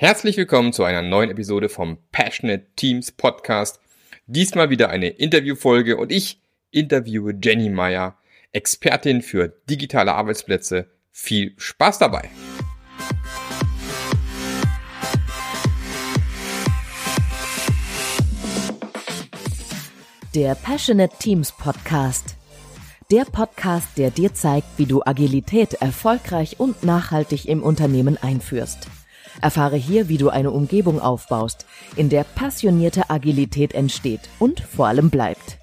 Herzlich willkommen zu einer neuen Episode vom Passionate Teams Podcast. Diesmal wieder eine Interviewfolge und ich interviewe Jenny Meyer, Expertin für digitale Arbeitsplätze. Viel Spaß dabei! Der Passionate Teams Podcast. Der Podcast, der dir zeigt, wie du Agilität erfolgreich und nachhaltig im Unternehmen einführst. Erfahre hier, wie du eine Umgebung aufbaust, in der passionierte Agilität entsteht und vor allem bleibt.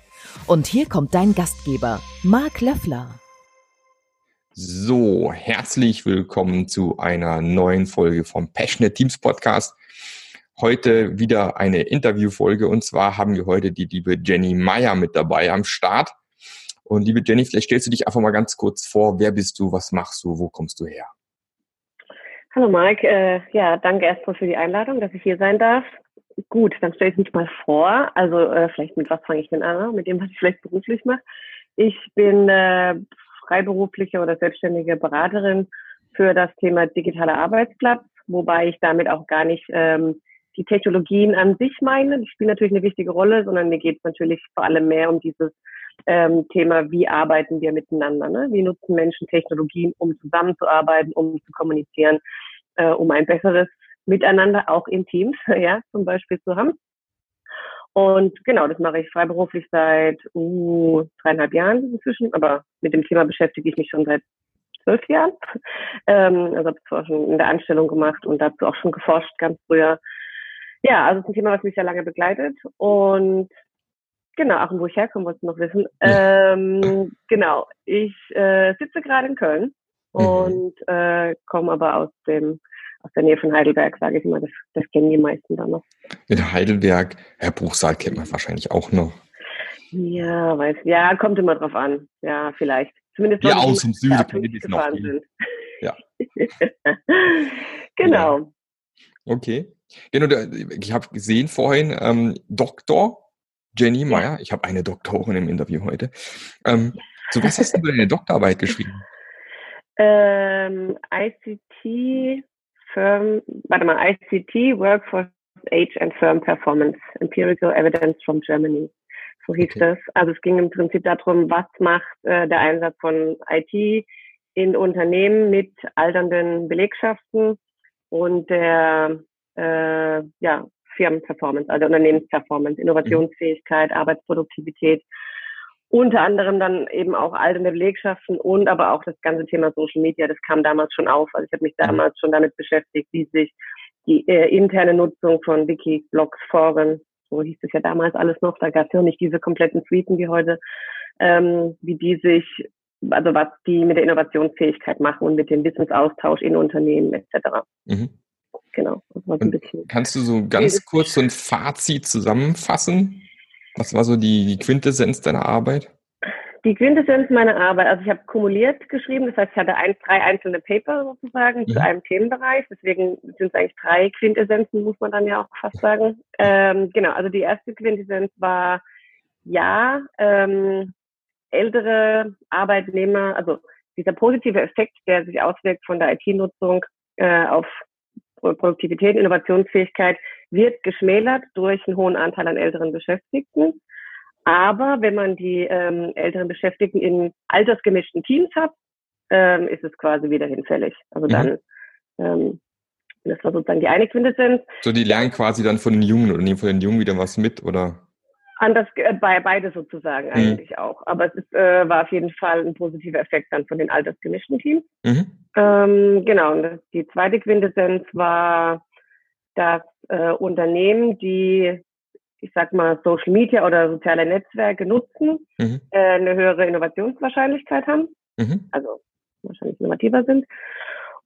Und hier kommt dein Gastgeber, Marc Löffler. So, herzlich willkommen zu einer neuen Folge vom Passionate Teams Podcast. Heute wieder eine Interviewfolge und zwar haben wir heute die liebe Jenny Meyer mit dabei am Start. Und liebe Jenny, vielleicht stellst du dich einfach mal ganz kurz vor. Wer bist du? Was machst du? Wo kommst du her? Hallo Mike, äh, ja, danke erstmal für die Einladung, dass ich hier sein darf. Gut, dann stelle ich mich mal vor. Also äh, vielleicht mit was fange ich denn an? Mit dem, was ich vielleicht beruflich mache. Ich bin äh, freiberufliche oder selbstständige Beraterin für das Thema digitaler Arbeitsplatz, wobei ich damit auch gar nicht ähm, die Technologien an sich meine. Die spielen natürlich eine wichtige Rolle, sondern mir geht es natürlich vor allem mehr um dieses ähm, Thema, wie arbeiten wir miteinander? Ne? Wie nutzen Menschen Technologien, um zusammenzuarbeiten, um zu kommunizieren, äh, um ein besseres Miteinander auch in Teams, ja, zum Beispiel zu haben. Und genau, das mache ich freiberuflich seit uh, dreieinhalb Jahren inzwischen, aber mit dem Thema beschäftige ich mich schon seit zwölf Jahren. Ähm, also habe es schon in der Anstellung gemacht und dazu auch schon geforscht, ganz früher. Ja, also es ist ein Thema, was mich sehr lange begleitet. Und Genau, auch wo ich herkomme, wolltest du noch wissen. Ähm, genau, ich äh, sitze gerade in Köln mhm. und äh, komme aber aus dem aus der Nähe von Heidelberg, sage ich immer. Das, das kennen die meisten da noch. In Heidelberg, Herr Buchsaal kennt man wahrscheinlich auch noch. Ja, weiß, ja, kommt immer drauf an. Ja, vielleicht. Zumindest ja, aus dem Süden gefahren sind. Ja. genau. Ja. Okay. Genau, ich habe gesehen vorhin, ähm, Doktor Jenny Meyer, ich habe eine Doktorin im Interview heute. Ähm, so was hast du deine Doktorarbeit geschrieben? Ähm, ICT Firm, warte mal, ICT Workforce Age and Firm Performance, Empirical Evidence from Germany. So hieß okay. das. Also es ging im Prinzip darum, was macht äh, der Einsatz von IT in Unternehmen mit alternden Belegschaften und der äh, ja, Firmenperformance, also Unternehmensperformance, Innovationsfähigkeit, Arbeitsproduktivität, unter anderem dann eben auch alternde Belegschaften und aber auch das ganze Thema Social Media, das kam damals schon auf. Also ich habe mich mhm. damals schon damit beschäftigt, wie sich die äh, interne Nutzung von Wikis, Blogs, Foren, so hieß es ja damals alles noch, da gab es ja nicht diese kompletten Suiten wie heute, ähm, wie die sich, also was die mit der Innovationsfähigkeit machen und mit dem Wissensaustausch in Unternehmen etc. Mhm. Genau. Kannst du so ganz kurz so ein Fazit zusammenfassen? Was war so die, die Quintessenz deiner Arbeit? Die Quintessenz meiner Arbeit, also ich habe kumuliert geschrieben, das heißt, ich hatte ein, drei einzelne Paper sozusagen mhm. zu einem Themenbereich, deswegen sind es eigentlich drei Quintessenzen, muss man dann ja auch fast sagen. Ähm, genau, also die erste Quintessenz war, ja, ähm, ältere Arbeitnehmer, also dieser positive Effekt, der sich auswirkt von der IT-Nutzung äh, auf Produktivität, Innovationsfähigkeit wird geschmälert durch einen hohen Anteil an älteren Beschäftigten. Aber wenn man die ähm, älteren Beschäftigten in altersgemischten Teams hat, ähm, ist es quasi wieder hinfällig. Also dann, mhm. ähm, das war sozusagen die eine Quintessenz. So, die lernen quasi dann von den Jungen oder nehmen von den Jungen wieder was mit, oder? Anders, äh, bei beide sozusagen mhm. eigentlich auch. Aber es ist, äh, war auf jeden Fall ein positiver Effekt dann von den altersgemischten Teams. Mhm. Ähm, genau, und die zweite Quintessenz war, dass äh, Unternehmen, die, ich sag mal, Social Media oder soziale Netzwerke nutzen, mhm. äh, eine höhere Innovationswahrscheinlichkeit haben, mhm. also wahrscheinlich innovativer sind.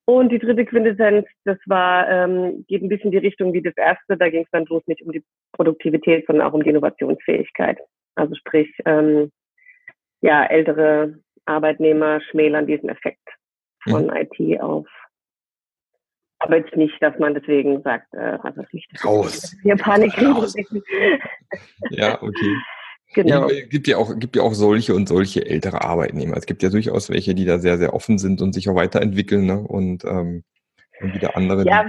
Und die dritte Quintessenz, das war, ähm, geht ein bisschen die Richtung wie das erste, da ging es dann bloß nicht um die Produktivität, sondern auch um die Innovationsfähigkeit. Also sprich, ähm, ja, ältere Arbeitnehmer schmälern diesen Effekt von mhm. IT auf. Aber jetzt nicht, dass man deswegen sagt, äh, also nicht, raus. Hier Panik raus. ja, okay. Genau. Es gibt ja auch, gibt ja auch solche und solche ältere Arbeitnehmer. Es gibt ja durchaus welche, die da sehr, sehr offen sind und sich auch weiterentwickeln, ne? Und, ähm, und wieder andere. Ja,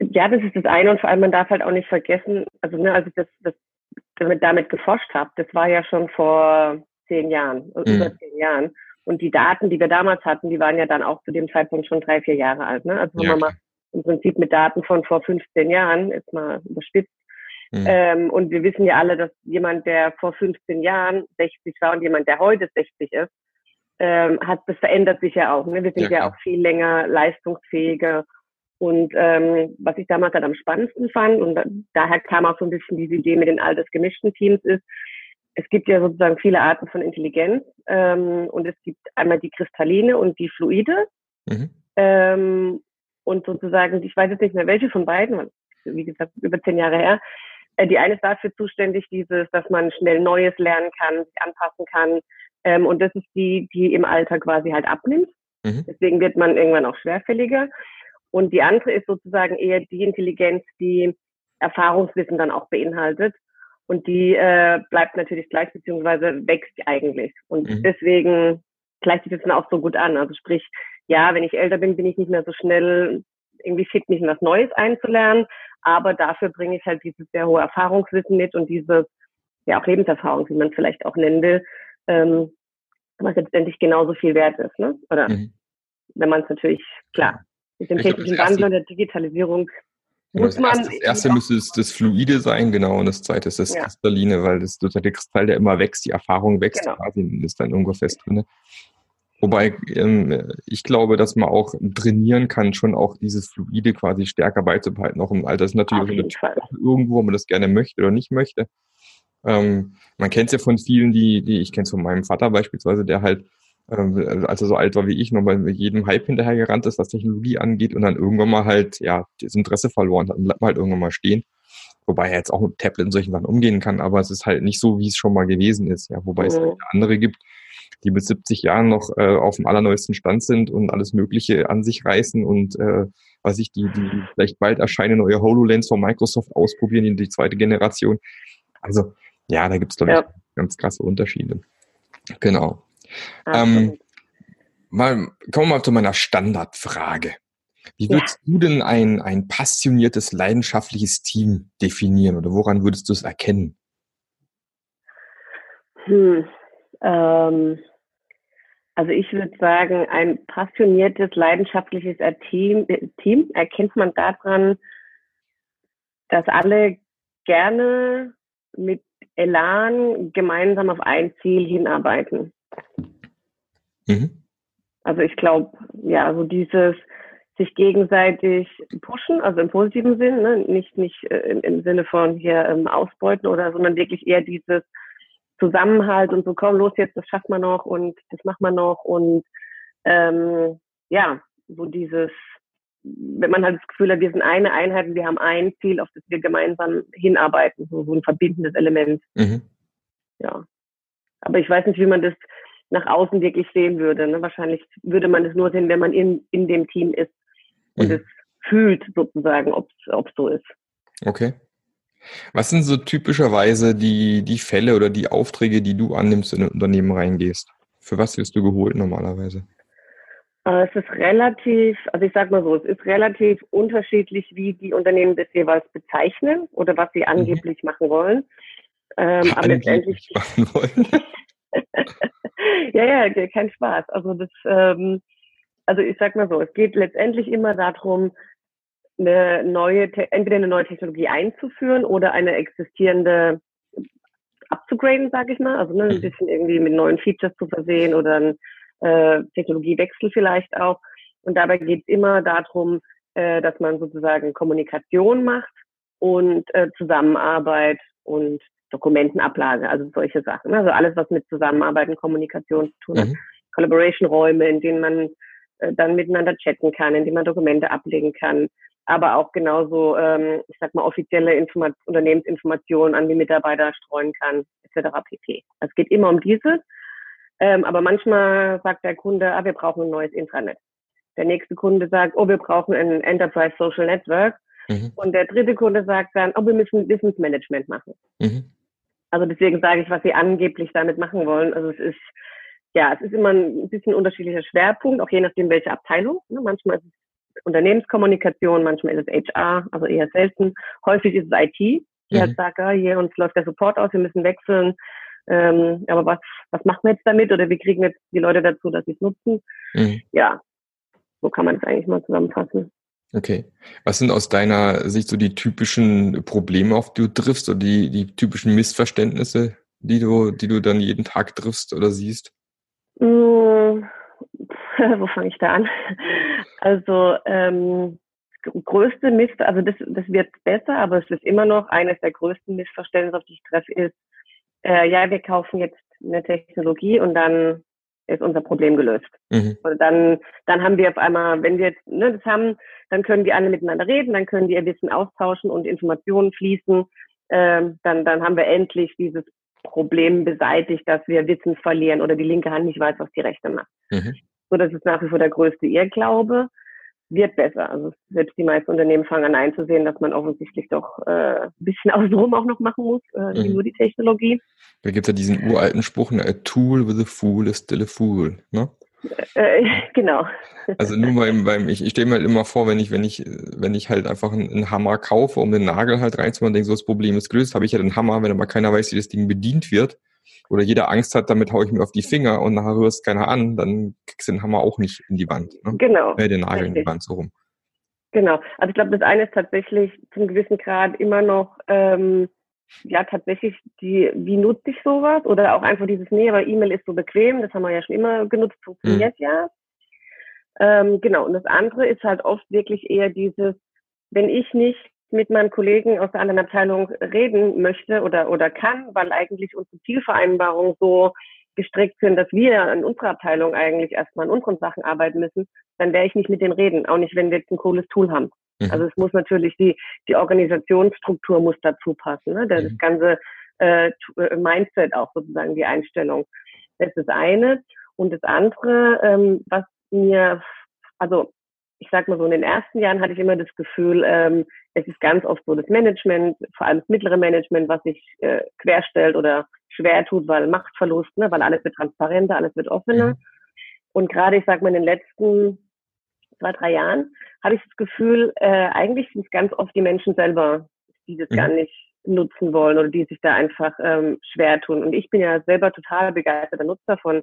ja, das ist das eine und vor allem man darf halt auch nicht vergessen, also ne, als ich das, das damit, damit geforscht habe, das war ja schon vor zehn Jahren, mhm. über zehn Jahren. Und die Daten, die wir damals hatten, die waren ja dann auch zu dem Zeitpunkt schon drei, vier Jahre alt. Ne? Also wenn ja, man mal im Prinzip mit Daten von vor 15 Jahren, ist mal überspitzt, mhm. ähm, und wir wissen ja alle, dass jemand, der vor 15 Jahren 60 war und jemand, der heute 60 ist, ähm, hat, das verändert sich ja auch. Ne? Wir sind ja, ja auch viel länger leistungsfähiger. Und ähm, was ich damals halt am spannendsten fand, und da, daher kam auch so ein bisschen diese Idee mit den altersgemischten Teams, ist, es gibt ja sozusagen viele Arten von Intelligenz ähm, und es gibt einmal die kristalline und die fluide. Mhm. Ähm, und sozusagen, ich weiß jetzt nicht mehr welche von beiden, wie gesagt, über zehn Jahre her. Äh, die eine ist dafür zuständig, dieses, dass man schnell Neues lernen kann, sich anpassen kann. Ähm, und das ist die, die im Alter quasi halt abnimmt. Mhm. Deswegen wird man irgendwann auch schwerfälliger. Und die andere ist sozusagen eher die Intelligenz, die Erfahrungswissen dann auch beinhaltet. Und die äh, bleibt natürlich gleich, beziehungsweise wächst eigentlich. Und mhm. deswegen gleicht sich das dann auch so gut an. Also sprich, ja, wenn ich älter bin, bin ich nicht mehr so schnell irgendwie fit, mich in was Neues einzulernen. Aber dafür bringe ich halt dieses sehr hohe Erfahrungswissen mit und dieses, ja, auch Lebenserfahrung, wie man es vielleicht auch nennen will, ähm, was letztendlich genauso viel wert ist. Ne? Oder mhm. wenn man es natürlich, klar, mit dem technischen Wandel und der Digitalisierung Muss man das erste müsste es das Fluide sein, genau, und das zweite ist das ja. Kristalline, weil das der Kristall, der immer wächst, die Erfahrung wächst genau. quasi und ist dann irgendwo fest drin. Wobei ähm, ich glaube, dass man auch trainieren kann, schon auch dieses Fluide quasi stärker beizubehalten, auch im Alter. Das ist natürlich irgendwo, wo man das gerne möchte oder nicht möchte. Ähm, man kennt es ja von vielen, die, die ich kenne es von meinem Vater beispielsweise, der halt ähm, als er so alt war wie ich, nochmal mit jedem Hype hinterhergerannt ist, was Technologie angeht und dann irgendwann mal halt, ja, das Interesse verloren hat und bleibt mal halt irgendwann mal stehen. Wobei er jetzt auch mit Tablet und solchen Sachen umgehen kann, aber es ist halt nicht so, wie es schon mal gewesen ist, ja, wobei mhm. es halt andere gibt, die mit 70 Jahren noch äh, auf dem allerneuesten Stand sind und alles Mögliche an sich reißen und äh, was ich, die, die vielleicht bald erscheinen, neue HoloLens von Microsoft ausprobieren, in die zweite Generation. Also, ja, da gibt's glaube ich, ganz krasse Unterschiede. Genau. Ähm, mal, kommen wir mal zu meiner Standardfrage. Wie würdest ja. du denn ein, ein passioniertes, leidenschaftliches Team definieren oder woran würdest du es erkennen? Hm, ähm, also ich würde sagen, ein passioniertes, leidenschaftliches Team, Team erkennt man daran, dass alle gerne mit Elan gemeinsam auf ein Ziel hinarbeiten. Mhm. Also ich glaube, ja, so dieses sich gegenseitig pushen, also im positiven Sinn, ne? nicht nicht äh, im, im, Sinne von hier ähm, ausbeuten oder, sondern wirklich eher dieses Zusammenhalt und so, komm los jetzt, das schafft man noch und das macht man noch und ähm, ja, so dieses, wenn man halt das Gefühl hat, wir sind eine Einheit und wir haben ein Ziel, auf das wir gemeinsam hinarbeiten, so, so ein verbindendes Element. Mhm. Ja. Aber ich weiß nicht, wie man das nach außen wirklich sehen würde. Ne? Wahrscheinlich würde man es nur sehen, wenn man in, in dem Team ist und mhm. es fühlt sozusagen, ob es so ist. Okay. Was sind so typischerweise die, die Fälle oder die Aufträge, die du annimmst, in ein Unternehmen reingehst? Für was wirst du geholt normalerweise? Äh, es ist relativ, also ich sag mal so, es ist relativ unterschiedlich, wie die Unternehmen das jeweils bezeichnen oder was sie mhm. angeblich mhm. machen wollen. Ähm, aber letztendlich. Machen wollen. ja, ja, kein Spaß. Also das, ähm, also ich sag mal so, es geht letztendlich immer darum, eine neue, entweder eine neue Technologie einzuführen oder eine existierende abzugraden, sage ich mal. Also ne, ein mhm. bisschen irgendwie mit neuen Features zu versehen oder ein äh, Technologiewechsel vielleicht auch. Und dabei geht es immer darum, äh, dass man sozusagen Kommunikation macht und äh, Zusammenarbeit und Dokumentenablage, also solche Sachen. Also alles, was mit Zusammenarbeit und Kommunikation zu tun hat. Mhm. Collaboration-Räume, in denen man äh, dann miteinander chatten kann, in denen man Dokumente ablegen kann, aber auch genauso, ähm, ich sag mal, offizielle Informat Unternehmensinformationen an die Mitarbeiter streuen kann, etc. pp. Es geht immer um dieses. Ähm, aber manchmal sagt der Kunde, ah, wir brauchen ein neues Intranet. Der nächste Kunde sagt, oh, wir brauchen ein Enterprise Social Network. Mhm. Und der dritte Kunde sagt dann, oh, wir müssen Wissensmanagement machen. Mhm. Also deswegen sage ich, was sie angeblich damit machen wollen. Also es ist, ja, es ist immer ein bisschen unterschiedlicher Schwerpunkt, auch je nachdem, welche Abteilung. Ne? Manchmal ist es Unternehmenskommunikation, manchmal ist es HR, also eher selten. Häufig ist es IT, die mhm. halt sagt, ah, hier uns läuft der Support aus, wir müssen wechseln. Ähm, aber was, was machen wir jetzt damit oder wie kriegen wir jetzt die Leute dazu, dass sie es nutzen? Mhm. Ja, so kann man es eigentlich mal zusammenfassen. Okay. Was sind aus deiner Sicht so die typischen Probleme, auf die du triffst oder die, die typischen Missverständnisse, die du, die du dann jeden Tag triffst oder siehst? Mmh, wo fange ich da an? Also ähm, größte Mist, also das, das wird besser, aber es ist immer noch eines der größten Missverständnisse, auf die ich treffe, ist, äh, ja, wir kaufen jetzt eine Technologie und dann ist unser Problem gelöst. Mhm. Und dann, dann haben wir auf einmal, wenn wir jetzt ne, das haben, dann können die alle miteinander reden, dann können die ihr Wissen austauschen und Informationen fließen. Ähm, dann, dann haben wir endlich dieses Problem beseitigt, dass wir Wissen verlieren oder die linke Hand nicht weiß, was die rechte macht. Mhm. So, das ist nach wie vor der größte Irrglaube. Wird besser. Also selbst die meisten Unternehmen fangen an einzusehen, dass man offensichtlich doch äh, ein bisschen außenrum auch noch machen muss, äh, mhm. nur die Technologie. Da gibt es ja diesen uralten Spruch, ne, a tool with a fool is still a fool. Ne? Äh, genau. Also nur beim, beim ich, ich stelle mir halt immer vor, wenn ich, wenn ich, wenn ich halt einfach einen, einen Hammer kaufe, um den Nagel halt reinzumachen, denke so, das Problem ist gelöst, habe ich ja den Hammer, wenn aber keiner weiß, wie das Ding bedient wird, oder jeder Angst hat, damit haue ich mir auf die Finger und nachher rührst keiner an, dann kriegst du den Hammer auch nicht in die Wand. Ne? Genau. Äh, den Nagel Richtig. in die Wand so rum. Genau. Also ich glaube, das eine ist tatsächlich zum gewissen Grad immer noch ähm, ja tatsächlich die, wie nutze ich sowas? Oder auch einfach dieses, nee, aber E-Mail ist so bequem, das haben wir ja schon immer genutzt, funktioniert mhm. ja. Ähm, genau, und das andere ist halt oft wirklich eher dieses, wenn ich nicht mit meinem Kollegen aus der anderen Abteilung reden möchte oder, oder kann, weil eigentlich unsere Zielvereinbarungen so gestrickt sind, dass wir in unserer Abteilung eigentlich erstmal an unseren Sachen arbeiten müssen, dann werde ich nicht mit denen reden, auch nicht, wenn wir jetzt ein cooles Tool haben. Mhm. Also es muss natürlich die, die Organisationsstruktur muss dazu passen, ne? das, mhm. ganze äh, äh, Mindset auch sozusagen, die Einstellung. Das ist das eine. Und das andere, ähm, was mir, also ich sag mal so, in den ersten Jahren hatte ich immer das Gefühl, ähm, es ist ganz oft so das Management, vor allem das mittlere Management, was sich äh, querstellt oder schwer tut, weil Machtverlust, ne, weil alles wird transparenter, alles wird offener. Mhm. Und gerade, ich sag mal, in den letzten zwei, drei Jahren habe ich das Gefühl, äh, eigentlich sind es ganz oft die Menschen selber, die das mhm. gar nicht nutzen wollen oder die sich da einfach ähm, schwer tun. Und ich bin ja selber total begeisterter Nutzer von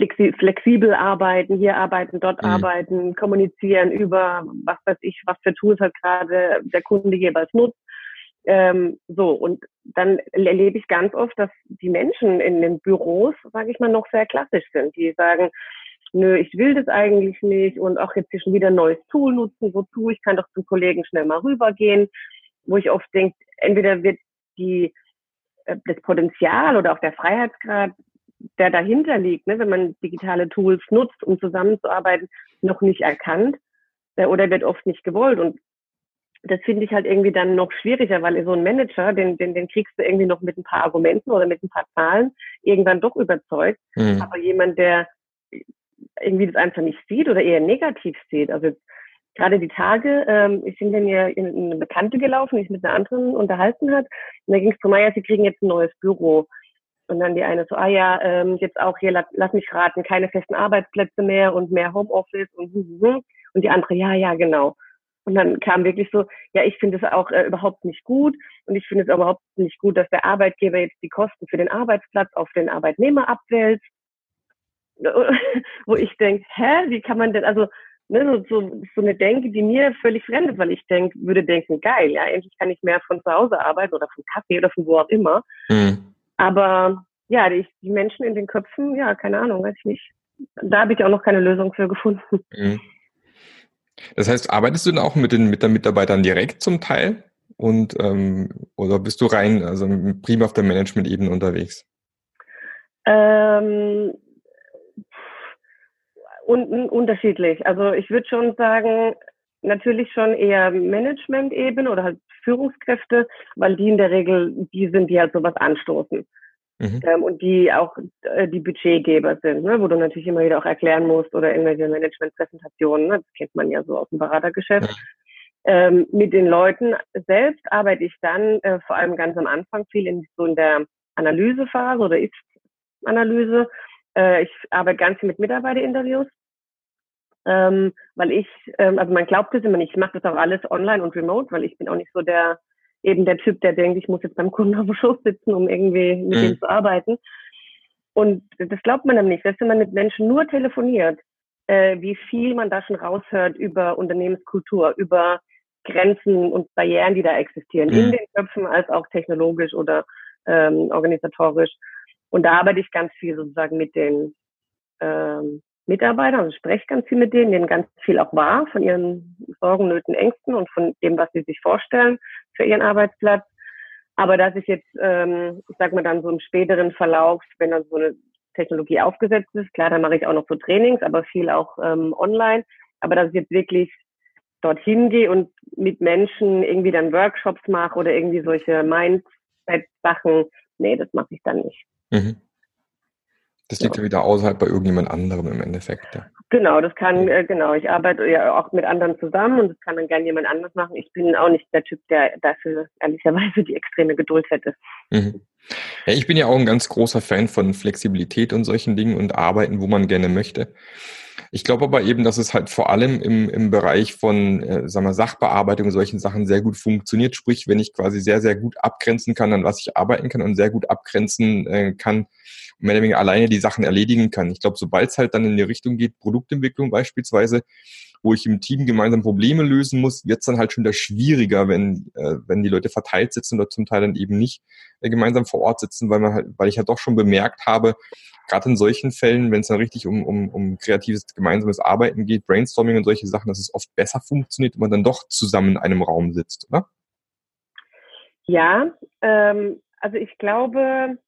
äh, flexibel arbeiten, hier arbeiten, dort mhm. arbeiten, kommunizieren über was weiß ich, was für Tools halt gerade der Kunde jeweils nutzt. Ähm, so, und dann erlebe ich ganz oft, dass die Menschen in den Büros, sage ich mal, noch sehr klassisch sind. Die sagen, nö, ich will das eigentlich nicht und auch jetzt hier schon wieder ein neues Tool nutzen, wozu, ich kann doch zum Kollegen schnell mal rübergehen, wo ich oft denke, entweder wird die, äh, das Potenzial oder auch der Freiheitsgrad, der dahinter liegt, ne, wenn man digitale Tools nutzt, um zusammenzuarbeiten, noch nicht erkannt äh, oder wird oft nicht gewollt und das finde ich halt irgendwie dann noch schwieriger, weil so ein Manager, den, den, den kriegst du irgendwie noch mit ein paar Argumenten oder mit ein paar Zahlen irgendwann doch überzeugt. Mhm. Aber jemand, der irgendwie das einfach nicht sieht oder eher negativ sieht. Also gerade die Tage, ähm, ich bin dann ja in, in eine Bekannte gelaufen, die sich mit einer anderen unterhalten hat. Und da ging es darum, ja, sie kriegen jetzt ein neues Büro. Und dann die eine so, ah ja, ähm, jetzt auch hier, lass, lass mich raten, keine festen Arbeitsplätze mehr und mehr Homeoffice und hm, hm, hm. und die andere, ja, ja, genau. Und dann kam wirklich so, ja, ich finde es auch äh, überhaupt nicht gut und ich finde es überhaupt nicht gut, dass der Arbeitgeber jetzt die Kosten für den Arbeitsplatz auf den Arbeitnehmer abwälzt wo ich denke, hä, wie kann man denn, also ne, so, so, eine Denke, die mir völlig fremd ist, weil ich denk, würde denken, geil, ja, endlich kann ich mehr von zu Hause arbeiten oder vom Kaffee oder von wo auch immer. Mhm. Aber ja, die, die Menschen in den Köpfen, ja, keine Ahnung, weiß ich nicht. Da habe ich auch noch keine Lösung für gefunden. Mhm. Das heißt, arbeitest du dann auch mit den, mit den Mitarbeitern direkt zum Teil? Und ähm, oder bist du rein, also prima auf der Management-Ebene unterwegs? Ähm, un unterschiedlich. Also ich würde schon sagen, natürlich schon eher Management-Ebene oder halt Führungskräfte, weil die in der Regel die sind, die halt sowas anstoßen. Mhm. Ähm, und die auch äh, die Budgetgeber sind, ne, wo du natürlich immer wieder auch erklären musst oder irgendwelche Management-Präsentationen, ne, das kennt man ja so aus dem Beratergeschäft. Ja. Ähm, mit den Leuten selbst arbeite ich dann äh, vor allem ganz am Anfang viel in so in der Analysephase oder Ist-Analyse. Äh, ich arbeite ganz viel mit Mitarbeiterinterviews ähm, weil ich, ähm, also man glaubt es immer nicht, ich mache das auch alles online und remote, weil ich bin auch nicht so der, eben der Typ, der denkt, ich muss jetzt beim Kunden auf dem Schoß sitzen, um irgendwie mit mhm. ihm zu arbeiten. Und das glaubt man nämlich, dass wenn man mit Menschen nur telefoniert, äh, wie viel man da schon raushört über Unternehmenskultur, über Grenzen und Barrieren, die da existieren, mhm. in den Köpfen als auch technologisch oder ähm, organisatorisch. Und da arbeite ich ganz viel sozusagen mit den ähm, Mitarbeitern und spreche ganz viel mit denen, denen ganz viel auch wahr von ihren Sorgen, Nöten, Ängsten und von dem, was sie sich vorstellen für ihren Arbeitsplatz. Aber dass ich jetzt, ähm, ich sag mal dann so im späteren Verlauf, wenn dann so eine Technologie aufgesetzt ist, klar, dann mache ich auch noch so Trainings, aber viel auch ähm, online. Aber dass ich jetzt wirklich dorthin gehe und mit Menschen irgendwie dann Workshops mache oder irgendwie solche Mindset-Sachen, nee, das mache ich dann nicht. Mhm. Das liegt ja wieder außerhalb bei irgendjemand anderem im Endeffekt. Ja. Genau, das kann, äh, genau, ich arbeite ja auch mit anderen zusammen und das kann dann gerne jemand anders machen. Ich bin auch nicht der Typ, der dafür ehrlicherweise die extreme Geduld hätte. Mhm. Ja, ich bin ja auch ein ganz großer Fan von Flexibilität und solchen Dingen und arbeiten, wo man gerne möchte. Ich glaube aber eben, dass es halt vor allem im, im Bereich von äh, sagen wir, Sachbearbeitung und solchen Sachen sehr gut funktioniert. Sprich, wenn ich quasi sehr, sehr gut abgrenzen kann, an was ich arbeiten kann und sehr gut abgrenzen äh, kann, mehr oder weniger alleine die Sachen erledigen kann. Ich glaube, sobald es halt dann in die Richtung geht, Produktentwicklung beispielsweise, wo ich im Team gemeinsam Probleme lösen muss, wird es dann halt schon wieder schwieriger, wenn, äh, wenn die Leute verteilt sitzen oder zum Teil dann eben nicht äh, gemeinsam vor Ort sitzen, weil man halt, weil ich ja halt doch schon bemerkt habe, gerade in solchen Fällen, wenn es dann richtig um, um, um kreatives gemeinsames Arbeiten geht, Brainstorming und solche Sachen, dass es oft besser funktioniert, wenn man dann doch zusammen in einem Raum sitzt, oder? Ja, ähm, also ich glaube,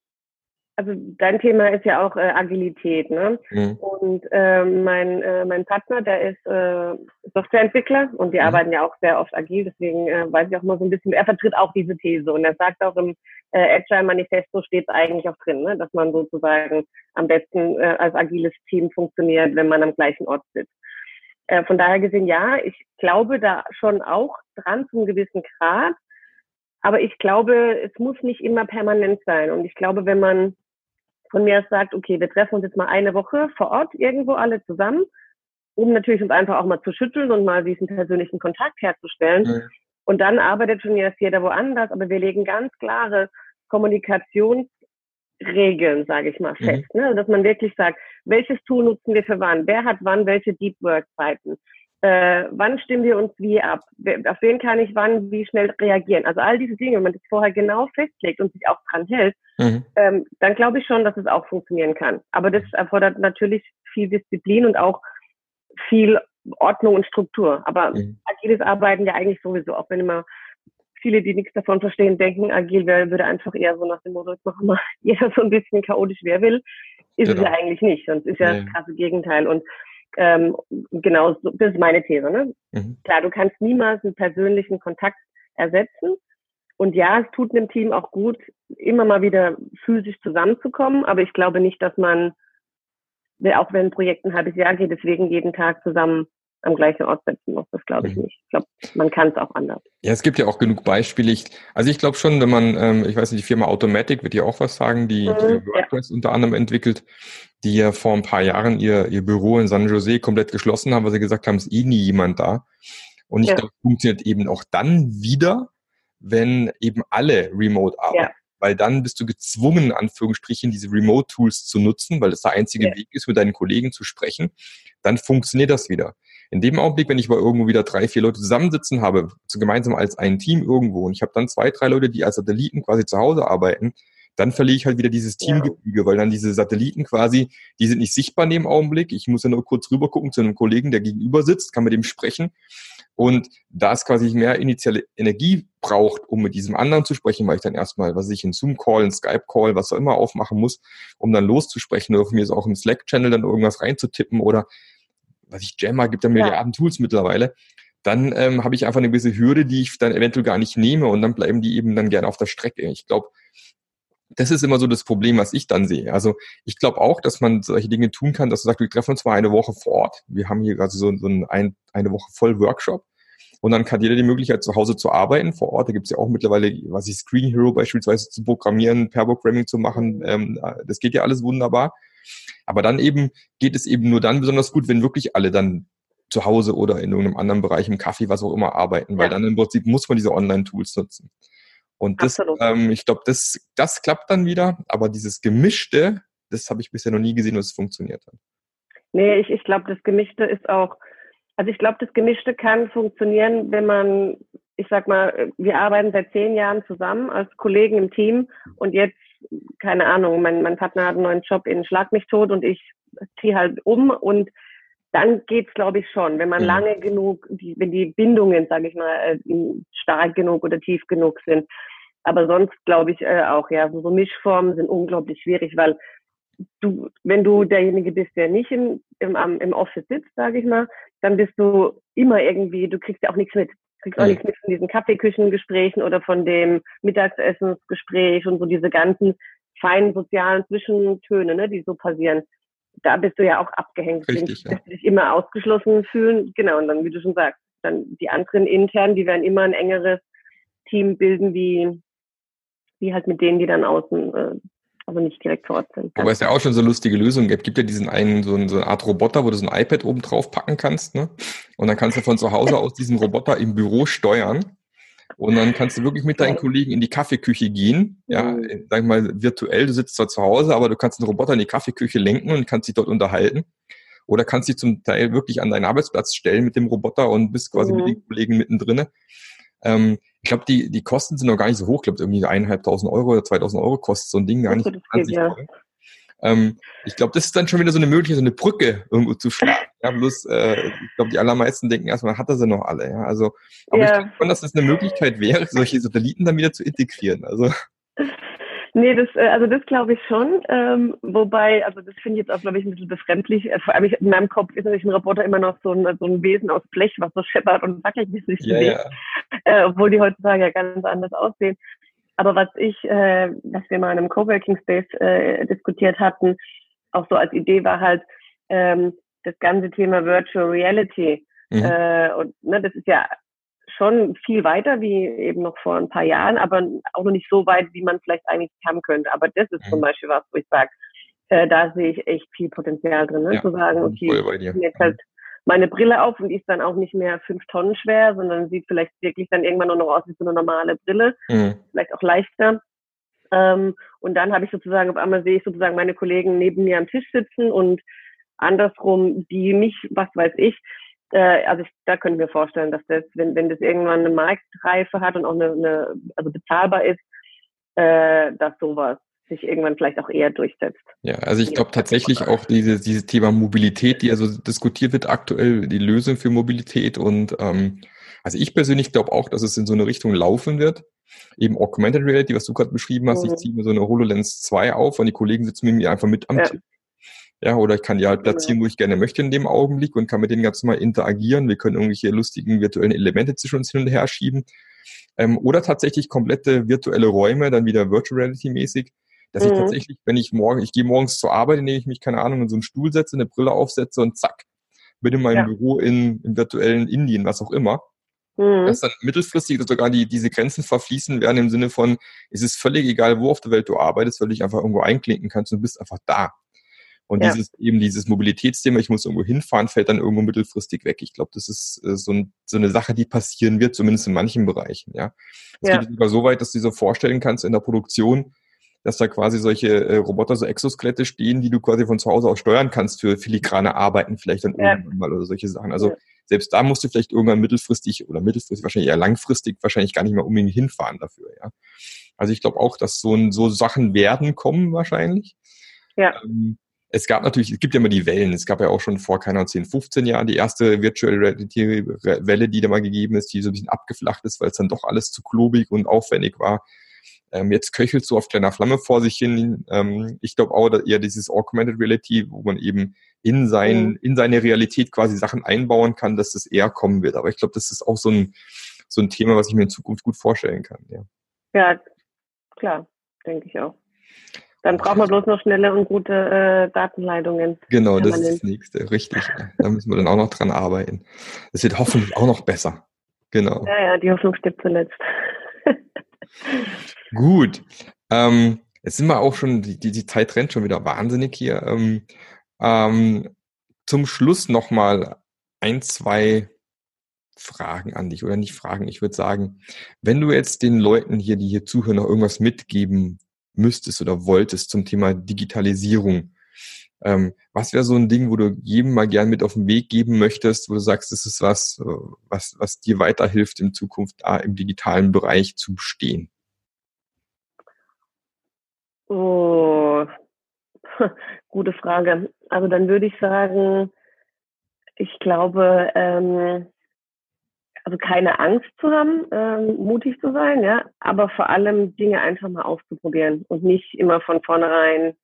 also dein Thema ist ja auch äh, Agilität, ne? Mhm. Und äh, mein, äh, mein Partner, der ist äh, Softwareentwickler und die mhm. arbeiten ja auch sehr oft agil, deswegen äh, weiß ich auch mal so ein bisschen, er vertritt auch diese These und er sagt auch im äh, Agile Manifesto steht es eigentlich auch drin, ne? dass man sozusagen am besten äh, als agiles Team funktioniert, wenn man am gleichen Ort sitzt. Äh, von daher gesehen, ja, ich glaube da schon auch dran zum gewissen Grad, aber ich glaube, es muss nicht immer permanent sein. Und ich glaube, wenn man von mir aus sagt, okay, wir treffen uns jetzt mal eine Woche vor Ort irgendwo alle zusammen, um natürlich uns einfach auch mal zu schütteln und mal diesen persönlichen Kontakt herzustellen. Mhm. Und dann arbeitet schon jetzt jeder woanders, aber wir legen ganz klare Kommunikationsregeln, sage ich mal, fest. Mhm. Ne? Dass man wirklich sagt, welches Tool nutzen wir für wann? Wer hat wann welche Deep Work Zeiten? Äh, wann stimmen wir uns wie ab? Auf wen kann ich wann wie schnell reagieren? Also all diese Dinge, wenn man das vorher genau festlegt und sich auch dran hält, mhm. ähm, dann glaube ich schon, dass es auch funktionieren kann. Aber das erfordert natürlich viel Disziplin und auch viel Ordnung und Struktur. Aber mhm. agiles Arbeiten ja eigentlich sowieso, auch wenn immer viele, die nichts davon verstehen, denken, agil würde einfach eher so nach dem Motto, jetzt machen wir jeder so ein bisschen chaotisch, wer will. Ist genau. es ja eigentlich nicht. Sonst ist ja das krasse Gegenteil. Und ähm, genau, das ist meine These. Ne? Mhm. Klar, du kannst niemals einen persönlichen Kontakt ersetzen. Und ja, es tut einem Team auch gut, immer mal wieder physisch zusammenzukommen. Aber ich glaube nicht, dass man, auch wenn ein Projekt ein halbes Jahr geht, deswegen jeden Tag zusammen am gleichen Ort setzen muss. Das glaube ich mhm. nicht. Ich glaube, man kann es auch anders. Ja, es gibt ja auch genug Beispiele. Ich, also ich glaube schon, wenn man, ähm, ich weiß nicht, die Firma Automatic wird ja auch was sagen, die, mhm, die WordPress ja. unter anderem entwickelt, die ja vor ein paar Jahren ihr, ihr Büro in San Jose komplett geschlossen haben, weil sie gesagt haben, es ist eh nie jemand da. Und ich ja. glaube, funktioniert eben auch dann wieder, wenn eben alle remote arbeiten. Ja weil dann bist du gezwungen, in Anführungsstrichen, diese Remote-Tools zu nutzen, weil das der einzige. Weg ist, mit deinen Kollegen zu sprechen. Dann funktioniert das wieder. In dem Augenblick, wenn ich aber irgendwo wieder drei, vier Leute zusammensitzen habe, gemeinsam als ein Team irgendwo, und ich habe dann zwei, drei Leute, die als Satelliten quasi zu Hause arbeiten, dann verliere ich halt wieder dieses Teamgefüge, ja. weil dann diese Satelliten quasi, die sind nicht sichtbar in dem Augenblick. Ich muss ja nur kurz rüber gucken zu einem Kollegen, der gegenüber sitzt, kann mit dem sprechen. Und da es quasi mehr initiale Energie braucht, um mit diesem anderen zu sprechen, weil ich dann erstmal, was ich in Zoom-Call, in Skype-Call, was auch immer aufmachen muss, um dann loszusprechen oder von mir ist auch im Slack-Channel dann irgendwas reinzutippen oder was ich Jammer gibt ja Milliarden Tools mittlerweile, dann ähm, habe ich einfach eine gewisse Hürde, die ich dann eventuell gar nicht nehme und dann bleiben die eben dann gerne auf der Strecke. Ich glaube, das ist immer so das Problem, was ich dann sehe. Also ich glaube auch, dass man solche Dinge tun kann, dass du sagst, wir treffen uns mal eine Woche vor Ort. Wir haben hier gerade so, so ein, eine Woche voll Workshop. Und dann kann jeder die Möglichkeit, zu Hause zu arbeiten vor Ort. Da gibt es ja auch mittlerweile, was ich Screen Hero beispielsweise zu programmieren, per Programming zu machen. Ähm, das geht ja alles wunderbar. Aber dann eben geht es eben nur dann besonders gut, wenn wirklich alle dann zu Hause oder in irgendeinem anderen Bereich, im Kaffee, was auch immer arbeiten, weil ja. dann im Prinzip muss man diese Online-Tools nutzen. Und das, ähm, ich glaube, das, das klappt dann wieder, aber dieses Gemischte, das habe ich bisher noch nie gesehen, dass es funktioniert hat. Nee, ich, ich glaube, das Gemischte ist auch, also ich glaube, das Gemischte kann funktionieren, wenn man, ich sag mal, wir arbeiten seit zehn Jahren zusammen als Kollegen im Team und jetzt, keine Ahnung, mein, mein Partner hat einen neuen Job in Schlag mich tot und ich ziehe halt um und dann geht's, glaube ich, schon. Wenn man mhm. lange genug, die, wenn die Bindungen, sage ich mal, äh, stark genug oder tief genug sind. Aber sonst glaube ich äh, auch, ja, so Mischformen sind unglaublich schwierig, weil du, wenn du derjenige bist, der nicht im, im, im Office sitzt, sage ich mal, dann bist du immer irgendwie, du kriegst ja auch nichts mit. Du kriegst auch mhm. nichts mit von diesen Kaffeeküchengesprächen oder von dem Mittagsessensgespräch und so diese ganzen feinen sozialen Zwischentöne, ne, die so passieren. Da bist du ja auch abgehängt, Richtig, dass ja. dich immer ausgeschlossen fühlen. Genau, und dann, wie du schon sagst, dann die anderen intern, die werden immer ein engeres Team bilden, wie, wie halt mit denen, die dann außen äh, also nicht direkt vor Ort sind. Aber es ja auch schon so lustige Lösungen gibt. Gibt ja diesen einen, so, so eine Art Roboter, wo du so ein iPad oben drauf packen kannst, ne? Und dann kannst du von zu Hause aus diesen Roboter im Büro steuern. Und dann kannst du wirklich mit deinen Kollegen in die Kaffeeküche gehen. Ja, mhm. sag ich mal, virtuell, du sitzt zwar zu Hause, aber du kannst den Roboter in die Kaffeeküche lenken und kannst dich dort unterhalten. Oder kannst dich zum Teil wirklich an deinen Arbeitsplatz stellen mit dem Roboter und bist quasi mhm. mit den Kollegen mittendrin. Ähm, ich glaube, die, die Kosten sind noch gar nicht so hoch. Ich glaube, irgendwie eineinhalbtausend Euro oder 2000 Euro kostet so ein Ding gar nicht. Geht, ja. Ähm, ich glaube, das ist dann schon wieder so eine Möglichkeit, so eine Brücke irgendwo zu schlagen. Ja, bloß, äh, ich glaube, die allermeisten denken erstmal, hat er sie noch alle. Ja, also, aber ja. ich glaube schon, dass das eine Möglichkeit wäre, solche Satelliten dann wieder zu integrieren. Also. Nee, das, äh, also das glaube ich schon. Ähm, wobei, also das finde ich jetzt auch, glaube ich, ein bisschen befremdlich. Äh, vor allem in meinem Kopf ist natürlich ein Roboter immer noch so ein, so ein Wesen aus Blech, was so scheppert und wackelt, wie es sich ja, bewegt. Ja. Äh, obwohl die heutzutage ja ganz anders aussehen. Aber was ich, äh, was wir mal in einem Coworking Space äh, diskutiert hatten, auch so als Idee war halt ähm, das ganze Thema Virtual Reality. Mhm. Äh, und ne, das ist ja schon viel weiter wie eben noch vor ein paar Jahren, aber auch noch nicht so weit, wie man vielleicht eigentlich haben könnte. Aber das ist mhm. zum Beispiel was, wo ich sage, äh, da sehe ich echt viel Potenzial drin, ne? Ja, zu sagen, okay, ich jetzt halt meine Brille auf und die ist dann auch nicht mehr fünf Tonnen schwer, sondern sieht vielleicht wirklich dann irgendwann nur noch aus wie so eine normale Brille, mhm. vielleicht auch leichter. Ähm, und dann habe ich sozusagen, auf einmal sehe ich sozusagen meine Kollegen neben mir am Tisch sitzen und andersrum, die mich, was weiß ich, äh, also ich, da können wir vorstellen, dass das, wenn, wenn das irgendwann eine Marktreife hat und auch eine, eine also bezahlbar ist, äh, dass sowas sich irgendwann vielleicht auch eher durchsetzt. Ja, also ich glaube tatsächlich auch diese, dieses Thema Mobilität, die also diskutiert wird aktuell, die Lösung für Mobilität und ähm, also ich persönlich glaube auch, dass es in so eine Richtung laufen wird. Eben Augmented Reality, was du gerade beschrieben hast, mhm. ich ziehe mir so eine HoloLens 2 auf und die Kollegen sitzen mit mir einfach mit am ja. Tisch. Ja, oder ich kann die halt platzieren, wo ich gerne möchte in dem Augenblick und kann mit denen ganz normal interagieren. Wir können irgendwelche lustigen virtuellen Elemente zwischen uns hin und her schieben. Ähm, oder tatsächlich komplette virtuelle Räume, dann wieder Virtual Reality mäßig, dass mhm. ich tatsächlich, wenn ich morgen, ich gehe morgens zur Arbeit, indem ich mich, keine Ahnung, in so einen Stuhl setze, eine Brille aufsetze und zack, bin in meinem ja. Büro in, im virtuellen Indien, was auch immer. Mhm. Dass dann mittelfristig sogar die, diese Grenzen verfließen werden im Sinne von, es ist völlig egal, wo auf der Welt du arbeitest, weil du dich einfach irgendwo einklinken kannst und du bist einfach da. Und ja. dieses eben dieses Mobilitätsthema, ich muss irgendwo hinfahren, fällt dann irgendwo mittelfristig weg. Ich glaube, das ist äh, so, ein, so, eine Sache, die passieren wird, zumindest in manchen Bereichen. Ja, es ja. geht sogar so weit, dass du dir so vorstellen kannst in der Produktion, dass da quasi solche äh, Roboter, so Exoskelette stehen, die du quasi von zu Hause aus steuern kannst für filigrane Arbeiten vielleicht dann ja. irgendwann mal oder solche Sachen. Also ja. selbst da musst du vielleicht irgendwann mittelfristig oder mittelfristig, wahrscheinlich eher langfristig, wahrscheinlich gar nicht mehr unbedingt hinfahren dafür. Ja, also ich glaube auch, dass so, so Sachen werden kommen wahrscheinlich. Ja. Ähm, es gab natürlich, es gibt ja immer die Wellen. Es gab ja auch schon vor, keine 10, 15 Jahren die erste Virtual Reality Welle, die da mal gegeben ist, die so ein bisschen abgeflacht ist, weil es dann doch alles zu klobig und aufwendig war. Ähm, jetzt köchelt so auf kleiner Flamme vor sich hin. Ähm, ich glaube auch, dass eher dieses Augmented Reality, wo man eben in, sein, mhm. in seine Realität quasi Sachen einbauen kann, dass das eher kommen wird. Aber ich glaube, das ist auch so ein, so ein Thema, was ich mir in Zukunft gut vorstellen kann. Ja, ja klar, denke ich auch. Dann braucht man bloß noch schnelle und gute äh, Datenleitungen. Genau, das ist das nächste, richtig. da müssen wir dann auch noch dran arbeiten. Das wird hoffentlich auch noch besser. Genau. Ja, ja, die Hoffnung stirbt zuletzt. Gut. Ähm, jetzt sind wir auch schon, die, die Zeit rennt schon wieder wahnsinnig hier. Ähm, ähm, zum Schluss nochmal ein, zwei Fragen an dich oder nicht Fragen. Ich würde sagen, wenn du jetzt den Leuten hier, die hier zuhören, noch irgendwas mitgeben müsstest oder wolltest zum Thema Digitalisierung, ähm, was wäre so ein Ding, wo du jedem mal gern mit auf den Weg geben möchtest, wo du sagst, das ist was, äh, was, was dir weiterhilft, in Zukunft da im digitalen Bereich zu bestehen? Oh, gute Frage. Also dann würde ich sagen, ich glaube, ähm, also keine Angst zu haben, ähm, mutig zu sein, ja, aber vor allem Dinge einfach mal auszuprobieren und nicht immer von vornherein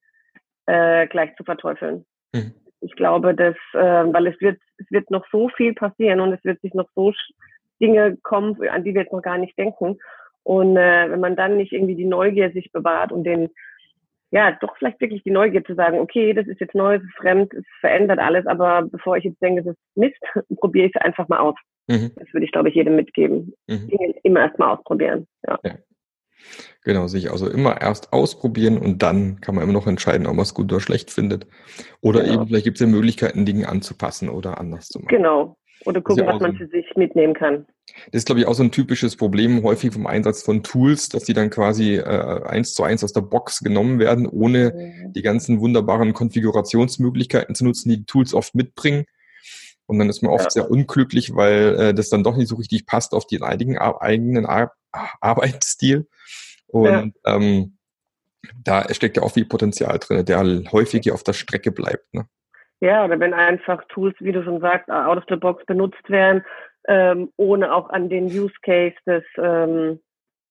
äh, gleich zu verteufeln. Mhm. Ich glaube, dass, äh, weil es wird, es wird noch so viel passieren und es wird sich noch so Dinge kommen, an die wir jetzt noch gar nicht denken. Und äh, wenn man dann nicht irgendwie die Neugier sich bewahrt und den, ja, doch vielleicht wirklich die Neugier zu sagen, okay, das ist jetzt neu, es ist fremd, es verändert alles, aber bevor ich jetzt denke, das ist Mist, probiere ich es einfach mal aus. Mhm. Das würde ich, glaube ich, jedem mitgeben. Mhm. Dinge immer erstmal ausprobieren. Ja. ja. Genau, sich also immer erst ausprobieren und dann kann man immer noch entscheiden, ob man es gut oder schlecht findet. Oder genau. eben, vielleicht gibt es ja Möglichkeiten, Dinge anzupassen oder anders zu machen. Genau. Oder gucken, ja was man so, für sich mitnehmen kann. Das ist, glaube ich, auch so ein typisches Problem häufig vom Einsatz von Tools, dass die dann quasi äh, eins zu eins aus der Box genommen werden, ohne mhm. die ganzen wunderbaren Konfigurationsmöglichkeiten zu nutzen, die, die Tools oft mitbringen. Und dann ist man oft ja. sehr unglücklich, weil äh, das dann doch nicht so richtig passt auf den eigenen, eigenen Ar Arbeitsstil. Und ja. ähm, da steckt ja auch viel Potenzial drin, der häufig hier auf der Strecke bleibt. Ne? Ja, oder wenn einfach Tools, wie du schon sagst, out of the box benutzt werden, ähm, ohne auch an den Use Case des ähm,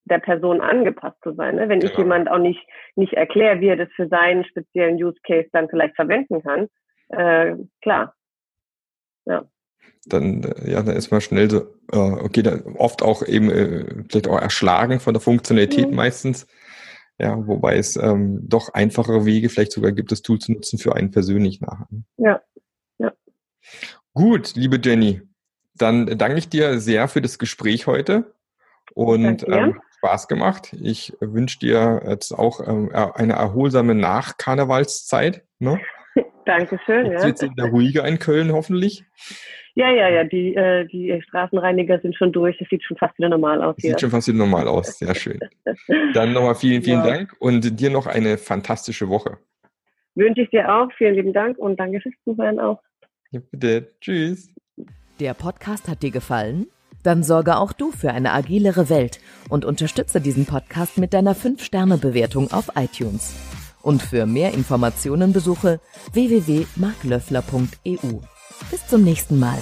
der Person angepasst zu sein. Ne? Wenn genau. ich jemand auch nicht nicht erkläre, wie er das für seinen speziellen Use Case dann vielleicht verwenden kann, äh, klar. Ja dann, äh, ja, dann ist man schnell so, äh, okay, dann oft auch eben äh, vielleicht auch erschlagen von der Funktionalität mhm. meistens. Ja, wobei es ähm, doch einfachere Wege vielleicht sogar gibt, das Tool zu nutzen für einen persönlich nachher. Ja, ja. Gut, liebe Jenny, dann danke ich dir sehr für das Gespräch heute und ähm, Spaß gemacht. Ich wünsche dir jetzt auch ähm, eine erholsame Nach-Karnevalszeit. Ne? Dankeschön. Jetzt ja. wird es wieder ruhiger in Köln hoffentlich. Ja, ja, ja, die, äh, die Straßenreiniger sind schon durch. Es sieht schon fast wieder normal aus. Hier. Sieht schon fast wieder normal aus. Sehr schön. Dann nochmal vielen, vielen ja. Dank und dir noch eine fantastische Woche. Wünsche ich dir auch. Vielen lieben Dank und danke fürs Zuhören auch. Ja, bitte. Tschüss. Der Podcast hat dir gefallen? Dann sorge auch du für eine agilere Welt und unterstütze diesen Podcast mit deiner 5-Sterne-Bewertung auf iTunes. Und für mehr Informationen besuche www.marklöffler.eu. Bis zum nächsten Mal.